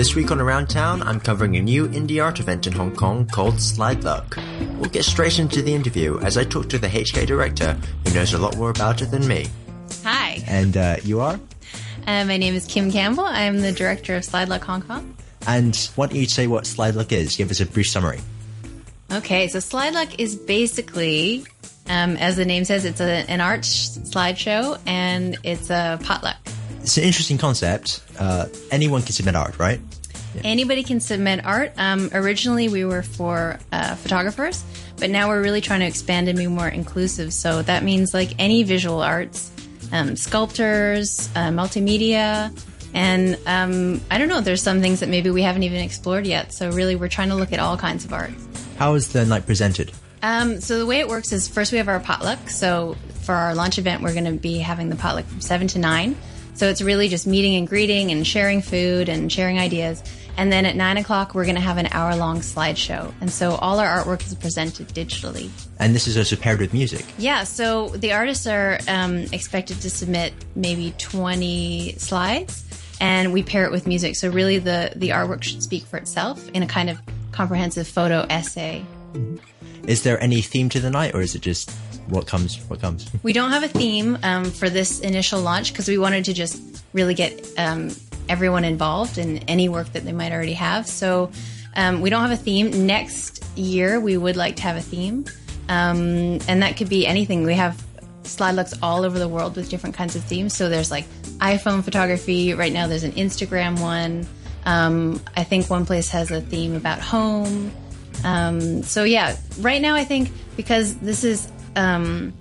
This week on Around Town, I'm covering a new indie art event in Hong Kong called Slide Luck. We'll get straight into the interview as I talk to the HK director, who knows a lot more about it than me. Hi. And uh, you are? Uh, my name is Kim Campbell. I'm the director of Slide Luck Hong Kong. And why don't you say what Slide Luck is? Give us a brief summary. Okay, so Slide Luck is basically, um, as the name says, it's a, an art sh- slideshow and it's a potluck. It's an interesting concept. Uh, anyone can submit art, right? Anybody can submit art. Um, originally, we were for uh, photographers, but now we're really trying to expand and be more inclusive. So that means like any visual arts, um, sculptors, uh, multimedia, and um, I don't know. There's some things that maybe we haven't even explored yet. So really, we're trying to look at all kinds of art. How is the night presented? Um, so the way it works is first we have our potluck. So for our launch event, we're going to be having the potluck from seven to nine. So it's really just meeting and greeting and sharing food and sharing ideas. And then at nine o'clock, we're going to have an hour long slideshow. And so all our artwork is presented digitally. And this is also paired with music. Yeah, so the artists are um, expected to submit maybe 20 slides and we pair it with music. So really the, the artwork should speak for itself in a kind of comprehensive photo essay. Is there any theme to the night or is it just what comes, what comes? We don't have a theme um, for this initial launch because we wanted to just really get um, everyone involved in any work that they might already have. So um, we don't have a theme. Next year, we would like to have a theme. Um, and that could be anything. We have slide lucks all over the world with different kinds of themes. So there's like iPhone photography. Right now, there's an Instagram one. Um, I think one place has a theme about home. Um, so yeah, right now I think because this is um,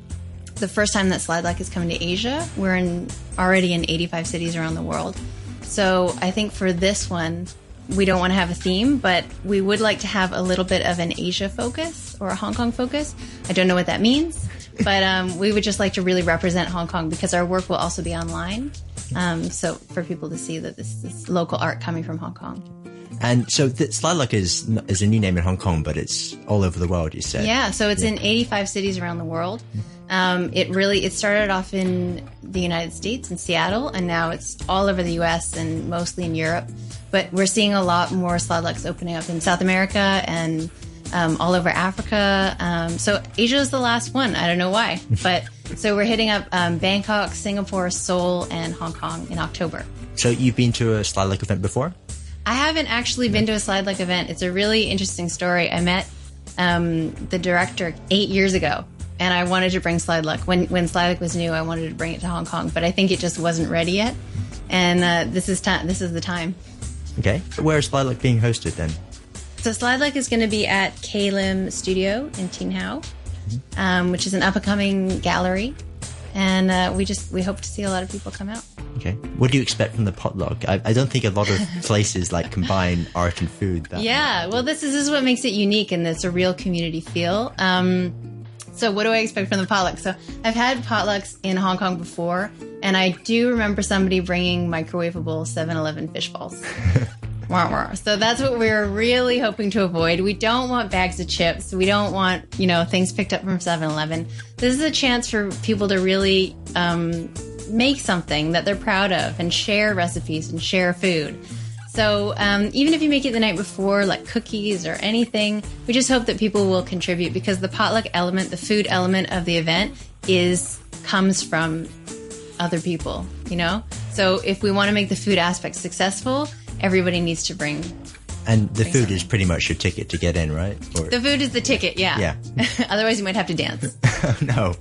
the first time that Slide Luck is coming to Asia, we're in already in 85 cities around the world. So I think for this one, we don't want to have a theme, but we would like to have a little bit of an Asia focus or a Hong Kong focus. I don't know what that means, but um, we would just like to really represent Hong Kong because our work will also be online. Um, so for people to see that this is local art coming from Hong Kong. And so the Slide is is a new name in Hong Kong, but it's all over the world. You said, yeah. So it's yeah. in 85 cities around the world. Um, it really it started off in the United States in Seattle, and now it's all over the U.S. and mostly in Europe. But we're seeing a lot more Slidelucks opening up in South America and um, all over Africa. Um, so Asia is the last one. I don't know why, but so we're hitting up um, Bangkok, Singapore, Seoul, and Hong Kong in October. So you've been to a slide event before? I haven't actually been to a slide luck event. It's a really interesting story. I met um, the director eight years ago, and I wanted to bring slide luck when when slide luck was new. I wanted to bring it to Hong Kong, but I think it just wasn't ready yet. And uh, this is time. This is the time. Okay, where is slide luck being hosted then? So slide luck is going to be at Kalim Studio in Tin Hau, um, which is an up and coming gallery, and uh, we just we hope to see a lot of people come out. Okay. What do you expect from the potluck? I, I don't think a lot of places like combine art and food. yeah. Well, this is, this is what makes it unique and it's a real community feel. Um, so what do I expect from the potluck? So I've had potlucks in Hong Kong before, and I do remember somebody bringing microwavable 7-Eleven fish balls. so that's what we're really hoping to avoid. We don't want bags of chips. We don't want, you know, things picked up from 7-Eleven. This is a chance for people to really um, make something that they're proud of and share recipes and share food. So um, even if you make it the night before, like cookies or anything, we just hope that people will contribute because the potluck element, the food element of the event, is comes from other people. You know, so if we want to make the food aspect successful, everybody needs to bring and the food is pretty much your ticket to get in, right? Or, the food is the ticket, yeah. Yeah. Otherwise, you might have to dance. no,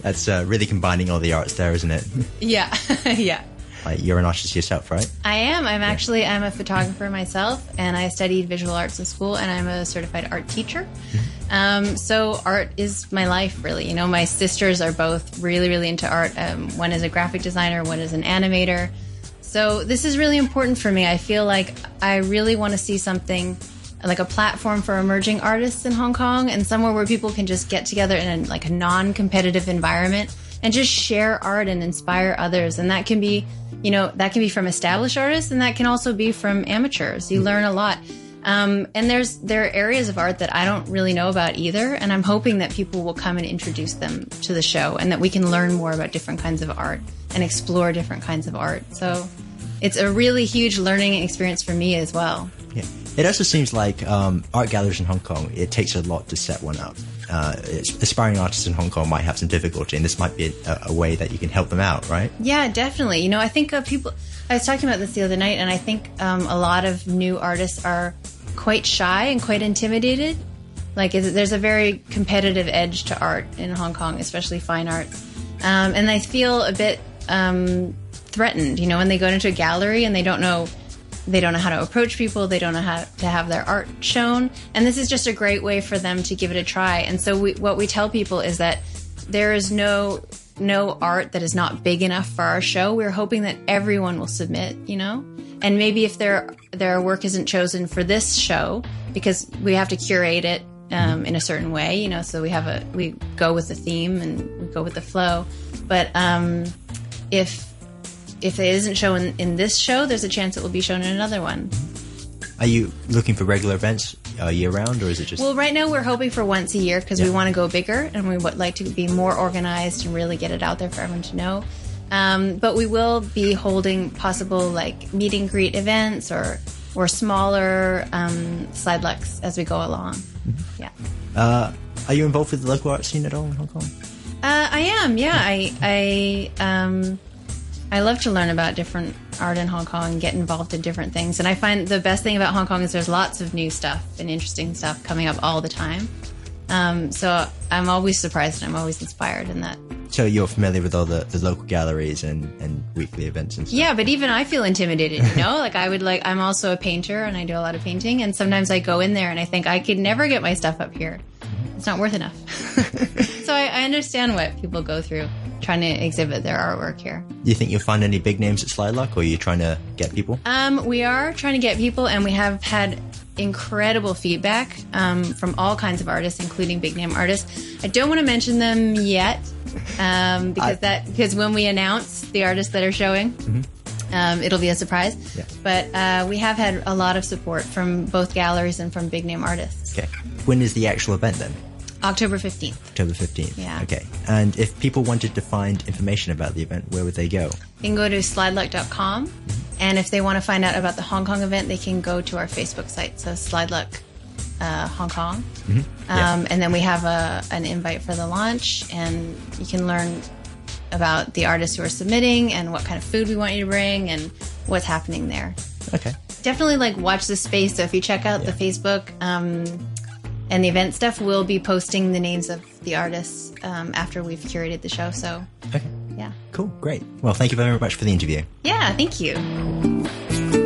that's uh, really combining all the arts there, isn't it? Yeah, yeah. Like you're an artist yourself, right? I am. I'm yeah. actually I'm a photographer myself, and I studied visual arts in school, and I'm a certified art teacher. Mm-hmm. Um, so art is my life, really. You know, my sisters are both really, really into art. Um, one is a graphic designer, one is an animator. So this is really important for me. I feel like I really want to see something like a platform for emerging artists in Hong Kong and somewhere where people can just get together in a, like a non-competitive environment and just share art and inspire others. And that can be, you know, that can be from established artists and that can also be from amateurs. You mm-hmm. learn a lot. Um, and there's there are areas of art that I don't really know about either, and I'm hoping that people will come and introduce them to the show, and that we can learn more about different kinds of art and explore different kinds of art. So it's a really huge learning experience for me as well. Yeah. It also seems like um, art galleries in Hong Kong, it takes a lot to set one up. Uh, aspiring artists in Hong Kong might have some difficulty, and this might be a, a way that you can help them out, right? Yeah, definitely. You know, I think uh, people, I was talking about this the other night, and I think um, a lot of new artists are quite shy and quite intimidated. Like, there's a very competitive edge to art in Hong Kong, especially fine arts. Um, and I feel a bit um, threatened, you know, when they go into a gallery and they don't know they don't know how to approach people they don't know how to have their art shown and this is just a great way for them to give it a try and so we, what we tell people is that there is no no art that is not big enough for our show we're hoping that everyone will submit you know and maybe if their their work isn't chosen for this show because we have to curate it um, in a certain way you know so we have a we go with the theme and we go with the flow but um, if if it isn't shown in this show, there's a chance it will be shown in another one. Are you looking for regular events uh, year round, or is it just? Well, right now we're hoping for once a year because yeah. we want to go bigger and we would like to be more organized and really get it out there for everyone to know. Um, but we will be holding possible like meet and greet events or or smaller um, slide lucks as we go along. Mm-hmm. Yeah. Uh, are you involved with the local art scene at all in Hong Kong? Uh, I am. Yeah, I I um, I love to learn about different art in Hong Kong get involved in different things. And I find the best thing about Hong Kong is there's lots of new stuff and interesting stuff coming up all the time. Um, so I'm always surprised and I'm always inspired in that. So you're familiar with all the, the local galleries and, and weekly events and stuff? Yeah, but even I feel intimidated, you know? like I would like, I'm also a painter and I do a lot of painting. And sometimes I go in there and I think I could never get my stuff up here. It's not worth enough. so I, I understand what people go through trying to exhibit their artwork here. Do you think you'll find any big names at Slide Luck, or are you trying to get people? Um, we are trying to get people, and we have had incredible feedback um, from all kinds of artists, including big name artists. I don't want to mention them yet um, because I, that because when we announce the artists that are showing. Mm-hmm. Um, it'll be a surprise. Yeah. But uh, we have had a lot of support from both galleries and from big name artists. Okay. When is the actual event then? October 15th. October 15th. Yeah. Okay. And if people wanted to find information about the event, where would they go? They can go to slideluck.com. And if they want to find out about the Hong Kong event, they can go to our Facebook site. So Slideluck uh, Hong Kong. Mm-hmm. Yeah. Um, and then we have a, an invite for the launch, and you can learn about the artists who are submitting and what kind of food we want you to bring and what's happening there. Okay. Definitely like watch the space. So if you check out yeah. the Facebook, um, and the event stuff, we'll be posting the names of the artists um, after we've curated the show. So, okay. yeah. Cool. Great. Well, thank you very much for the interview. Yeah, thank you.